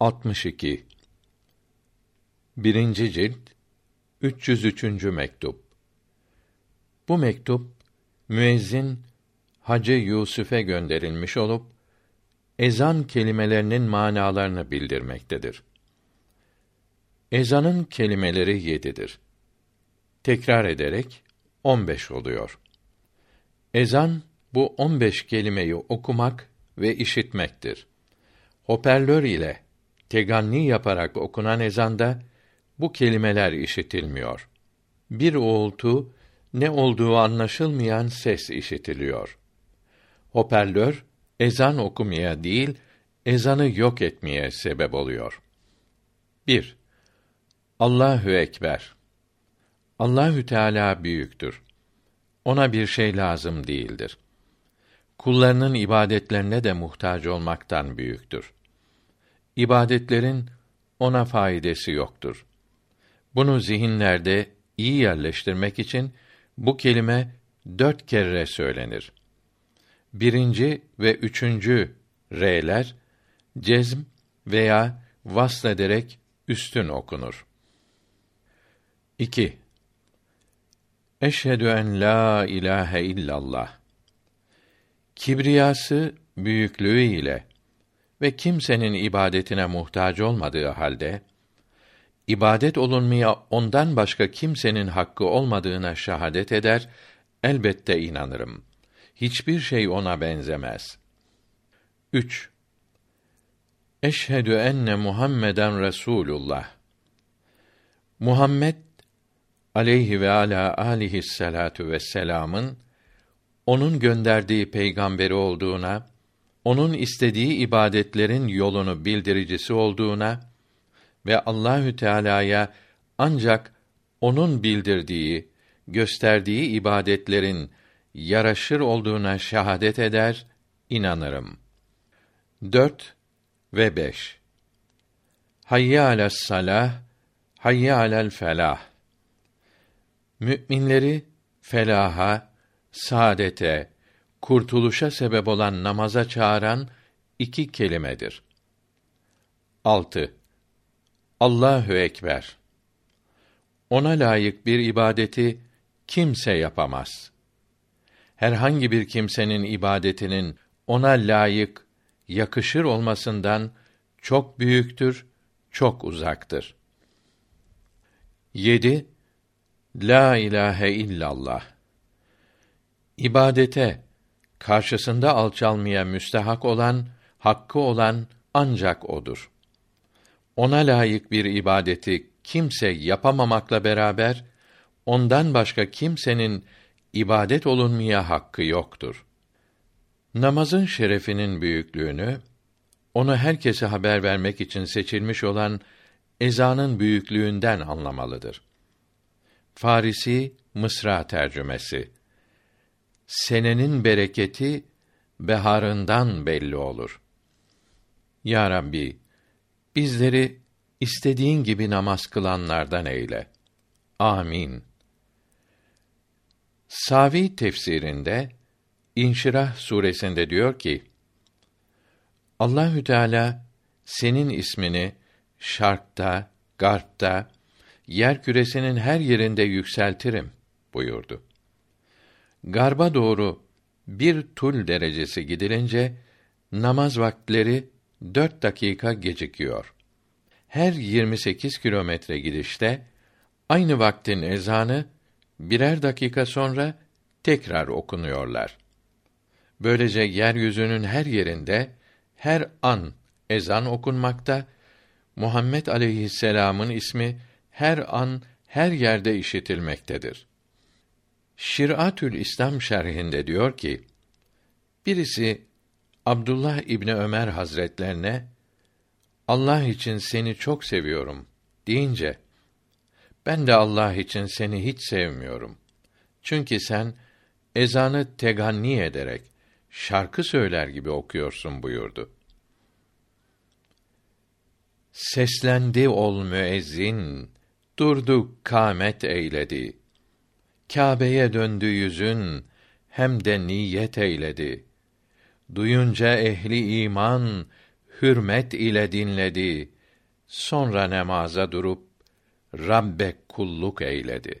62 Birinci cilt 303. mektup Bu mektup müezzin Hacı Yusuf'e gönderilmiş olup ezan kelimelerinin manalarını bildirmektedir. Ezanın kelimeleri yedidir. Tekrar ederek on beş oluyor. Ezan bu on beş kelimeyi okumak ve işitmektir. Hoparlör ile teganni yaparak okunan ezanda bu kelimeler işitilmiyor. Bir uğultu, ne olduğu anlaşılmayan ses işitiliyor. Hoparlör ezan okumaya değil, ezanı yok etmeye sebep oluyor. 1. Allahü ekber. Allahü Teala büyüktür. Ona bir şey lazım değildir. Kullarının ibadetlerine de muhtaç olmaktan büyüktür. İbadetlerin ona faydası yoktur. Bunu zihinlerde iyi yerleştirmek için bu kelime dört kere söylenir. Birinci ve üçüncü r'ler cezm veya vasl ederek üstün okunur. 2. Eşhedü en la ilahe illallah. Kibriyası, büyüklüğü ile ve kimsenin ibadetine muhtaç olmadığı halde ibadet olunmaya ondan başka kimsenin hakkı olmadığına şahadet eder, elbette inanırım. Hiçbir şey ona benzemez. 3. Eşhedü enne Muhammeden Resulullah. Muhammed aleyhi ve ala alihi salatu vesselam'ın onun gönderdiği peygamberi olduğuna, onun istediği ibadetlerin yolunu bildiricisi olduğuna ve Allahü Teala'ya ancak onun bildirdiği, gösterdiği ibadetlerin yaraşır olduğuna şahadet eder, inanırım. 4 ve 5 Hayya alas salah, hayya alel felah. Müminleri felaha, saadete, kurtuluşa sebep olan namaza çağıran iki kelimedir. 6. Allahü ekber. Ona layık bir ibadeti kimse yapamaz. Herhangi bir kimsenin ibadetinin ona layık, yakışır olmasından çok büyüktür, çok uzaktır. 7. La ilahe illallah. İbadete karşısında alçalmaya müstehak olan, hakkı olan ancak odur. Ona layık bir ibadeti kimse yapamamakla beraber ondan başka kimsenin ibadet olunmaya hakkı yoktur. Namazın şerefinin büyüklüğünü onu herkese haber vermek için seçilmiş olan ezanın büyüklüğünden anlamalıdır. Farisi Mısra tercümesi. Senenin bereketi beharından belli olur. Ya Rabbi, bizleri istediğin gibi namaz kılanlardan eyle. Amin. Savi tefsirinde İnşirah suresinde diyor ki: Allahü Teala senin ismini şarkta, garpta, yer küresinin her yerinde yükseltirim buyurdu. Garba doğru bir tul derecesi gidilince namaz vaktleri dört dakika gecikiyor. Her 28 kilometre gidişte aynı vaktin ezanı birer dakika sonra tekrar okunuyorlar. Böylece yeryüzünün her yerinde her an ezan okunmakta, Muhammed aleyhisselam'ın ismi her an her yerde işitilmektedir. Şiratül İslam şerhinde diyor ki: Birisi Abdullah İbni Ömer Hazretlerine Allah için seni çok seviyorum deyince ben de Allah için seni hiç sevmiyorum. Çünkü sen ezanı teganni ederek şarkı söyler gibi okuyorsun buyurdu. Seslendi ol müezzin, durdu kâmet eyledi. Kâbe'ye döndü yüzün, hem de niyet eyledi. Duyunca ehli iman hürmet ile dinledi. Sonra nemaza durup Rabbe kulluk eyledi.